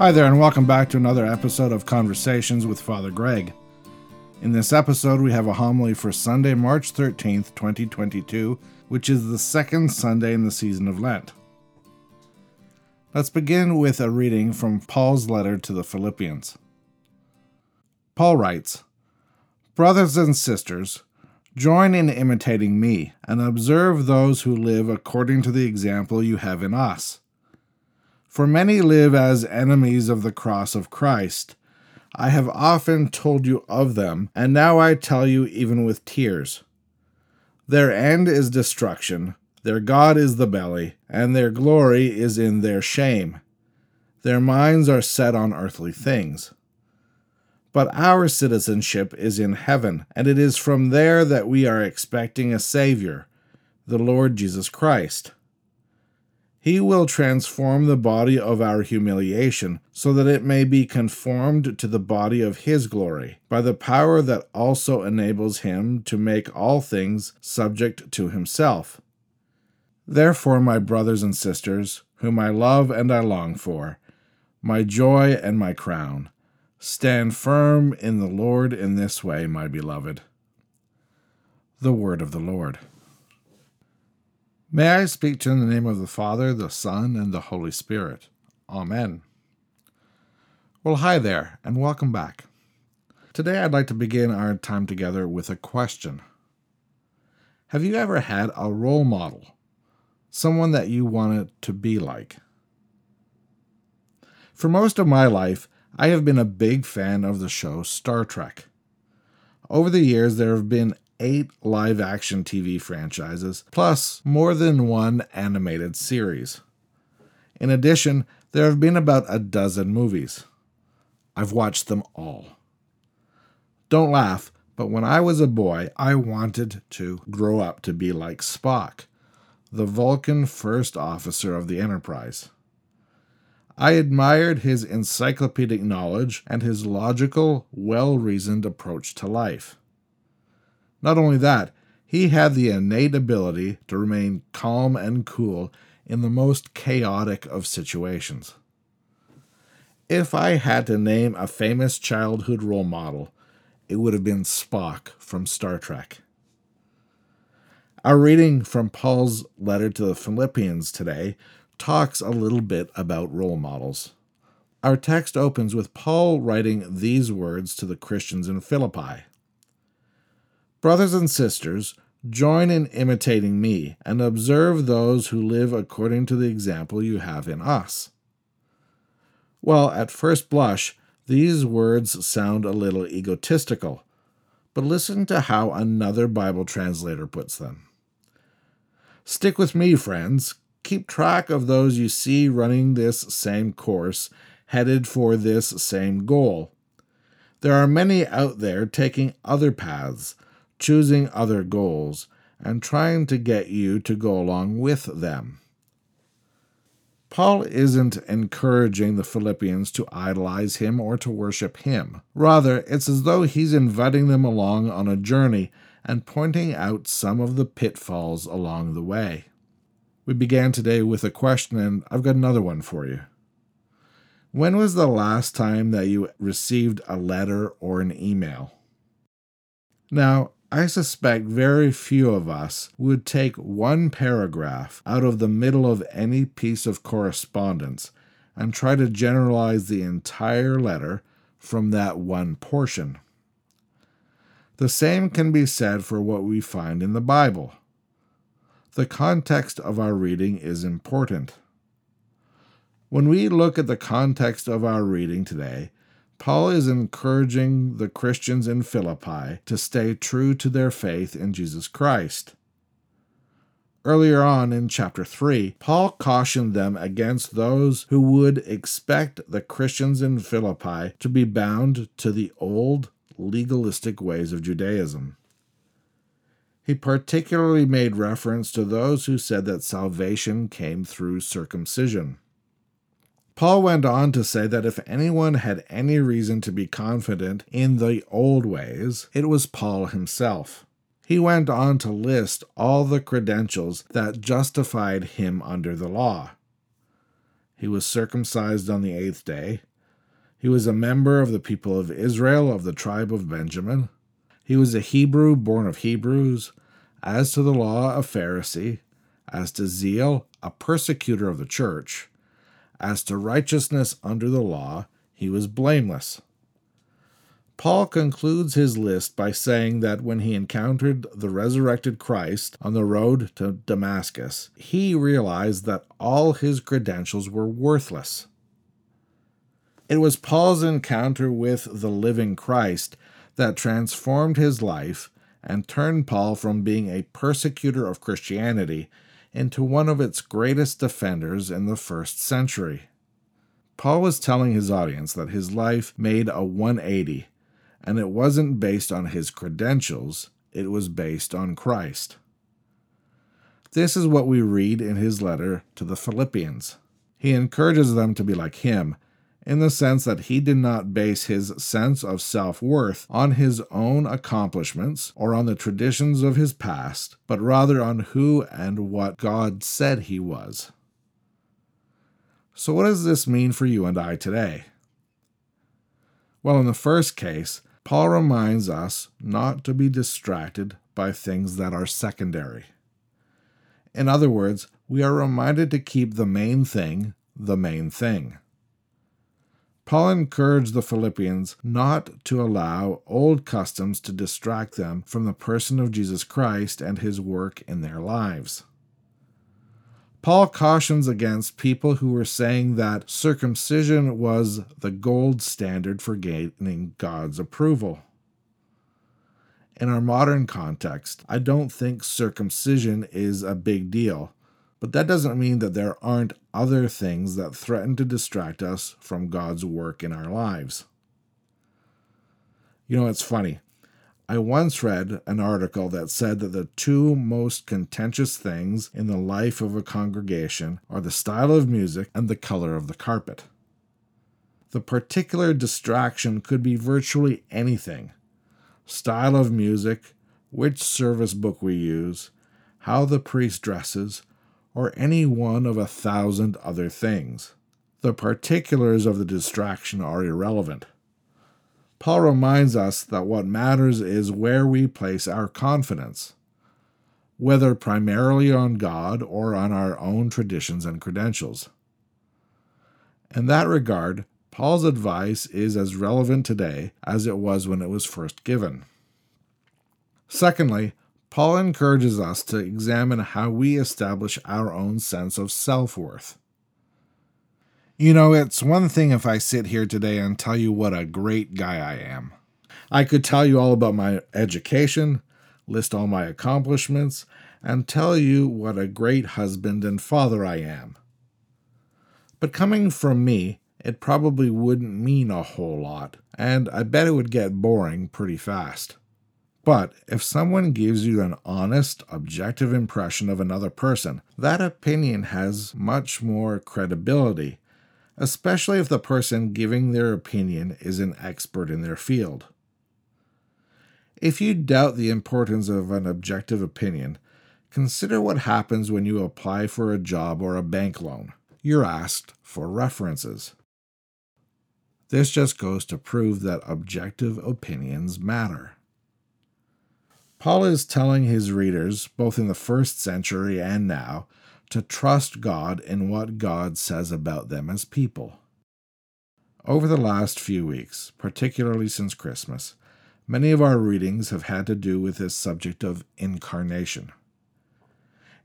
Hi there, and welcome back to another episode of Conversations with Father Greg. In this episode, we have a homily for Sunday, March 13th, 2022, which is the second Sunday in the season of Lent. Let's begin with a reading from Paul's letter to the Philippians. Paul writes Brothers and sisters, join in imitating me, and observe those who live according to the example you have in us. For many live as enemies of the cross of Christ. I have often told you of them, and now I tell you even with tears. Their end is destruction, their God is the belly, and their glory is in their shame. Their minds are set on earthly things. But our citizenship is in heaven, and it is from there that we are expecting a Savior, the Lord Jesus Christ. He will transform the body of our humiliation so that it may be conformed to the body of His glory, by the power that also enables Him to make all things subject to Himself. Therefore, my brothers and sisters, whom I love and I long for, my joy and my crown, stand firm in the Lord in this way, my beloved. The Word of the Lord. May I speak to you in the name of the Father, the Son, and the Holy Spirit. Amen. Well, hi there, and welcome back. Today I'd like to begin our time together with a question Have you ever had a role model? Someone that you wanted to be like? For most of my life, I have been a big fan of the show Star Trek. Over the years, there have been eight live action TV franchises, plus more than one animated series. In addition, there have been about a dozen movies. I've watched them all. Don't laugh, but when I was a boy, I wanted to grow up to be like Spock, the Vulcan first officer of the Enterprise. I admired his encyclopedic knowledge and his logical, well reasoned approach to life. Not only that, he had the innate ability to remain calm and cool in the most chaotic of situations. If I had to name a famous childhood role model, it would have been Spock from Star Trek. Our reading from Paul's letter to the Philippians today talks a little bit about role models. Our text opens with Paul writing these words to the Christians in Philippi Brothers and sisters, join in imitating me, and observe those who live according to the example you have in us. Well, at first blush, these words sound a little egotistical, but listen to how another Bible translator puts them. Stick with me, friends. Keep track of those you see running this same course, headed for this same goal. There are many out there taking other paths choosing other goals, and trying to get you to go along with them. Paul isn't encouraging the Philippians to idolize him or to worship him. Rather, it's as though he's inviting them along on a journey and pointing out some of the pitfalls along the way. We began today with a question, and I've got another one for you. When was the last time that you received a letter or an email? Now, I suspect very few of us would take one paragraph out of the middle of any piece of correspondence and try to generalize the entire letter from that one portion. The same can be said for what we find in the Bible. The context of our reading is important. When we look at the context of our reading today, Paul is encouraging the Christians in Philippi to stay true to their faith in Jesus Christ. Earlier on in chapter 3, Paul cautioned them against those who would expect the Christians in Philippi to be bound to the old legalistic ways of Judaism. He particularly made reference to those who said that salvation came through circumcision. Paul went on to say that if anyone had any reason to be confident in the old ways, it was Paul himself. He went on to list all the credentials that justified him under the law. He was circumcised on the eighth day, He was a member of the people of Israel of the tribe of Benjamin. He was a Hebrew born of Hebrews. As to the law, a Pharisee. As to zeal, a persecutor of the church. As to righteousness under the law, he was blameless. Paul concludes his list by saying that when he encountered the resurrected Christ on the road to Damascus, he realized that all his credentials were worthless. It was Paul's encounter with the living Christ that transformed his life and turned Paul from being a persecutor of Christianity into one of its greatest defenders in the first century. Paul was telling his audience that his life made a 180 and it wasn't based on his credentials, it was based on Christ. This is what we read in his letter to the Philippians. He encourages them to be like him in the sense that he did not base his sense of self worth on his own accomplishments or on the traditions of his past, but rather on who and what God said he was. So, what does this mean for you and I today? Well, in the first case, Paul reminds us not to be distracted by things that are secondary. In other words, we are reminded to keep the main thing the main thing. Paul encouraged the Philippians not to allow old customs to distract them from the person of Jesus Christ and his work in their lives. Paul cautions against people who were saying that circumcision was the gold standard for gaining God's approval. In our modern context, I don't think circumcision is a big deal, but that doesn't mean that there aren't other things that threaten to distract us from God's work in our lives. You know, it's funny. I once read an article that said that the two most contentious things in the life of a congregation are the style of music and the color of the carpet. The particular distraction could be virtually anything style of music, which service book we use, how the priest dresses, or any one of a thousand other things. The particulars of the distraction are irrelevant. Paul reminds us that what matters is where we place our confidence, whether primarily on God or on our own traditions and credentials. In that regard, Paul's advice is as relevant today as it was when it was first given. Secondly, Paul encourages us to examine how we establish our own sense of self worth. You know, it's one thing if I sit here today and tell you what a great guy I am. I could tell you all about my education, list all my accomplishments, and tell you what a great husband and father I am. But coming from me, it probably wouldn't mean a whole lot, and I bet it would get boring pretty fast. But if someone gives you an honest, objective impression of another person, that opinion has much more credibility especially if the person giving their opinion is an expert in their field. If you doubt the importance of an objective opinion, consider what happens when you apply for a job or a bank loan. You're asked for references. This just goes to prove that objective opinions matter. Paul is telling his readers, both in the first century and now, to trust God in what God says about them as people. Over the last few weeks, particularly since Christmas, many of our readings have had to do with this subject of incarnation.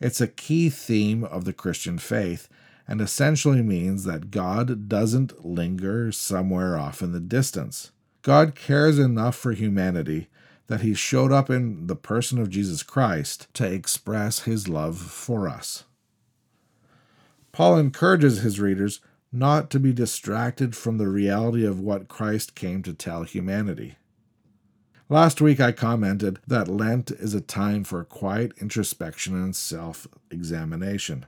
It's a key theme of the Christian faith and essentially means that God doesn't linger somewhere off in the distance. God cares enough for humanity that he showed up in the person of Jesus Christ to express his love for us. Paul encourages his readers not to be distracted from the reality of what Christ came to tell humanity. Last week I commented that Lent is a time for quiet introspection and self examination.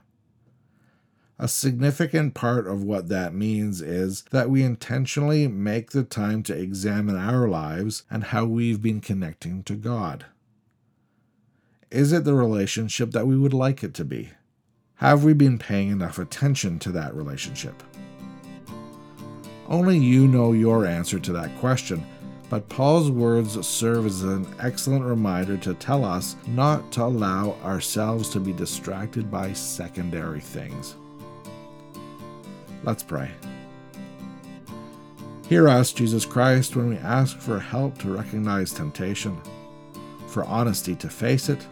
A significant part of what that means is that we intentionally make the time to examine our lives and how we've been connecting to God. Is it the relationship that we would like it to be? Have we been paying enough attention to that relationship? Only you know your answer to that question, but Paul's words serve as an excellent reminder to tell us not to allow ourselves to be distracted by secondary things. Let's pray. Hear us, Jesus Christ, when we ask for help to recognize temptation, for honesty to face it,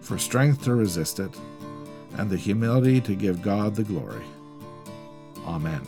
for strength to resist it, and the humility to give God the glory. Amen.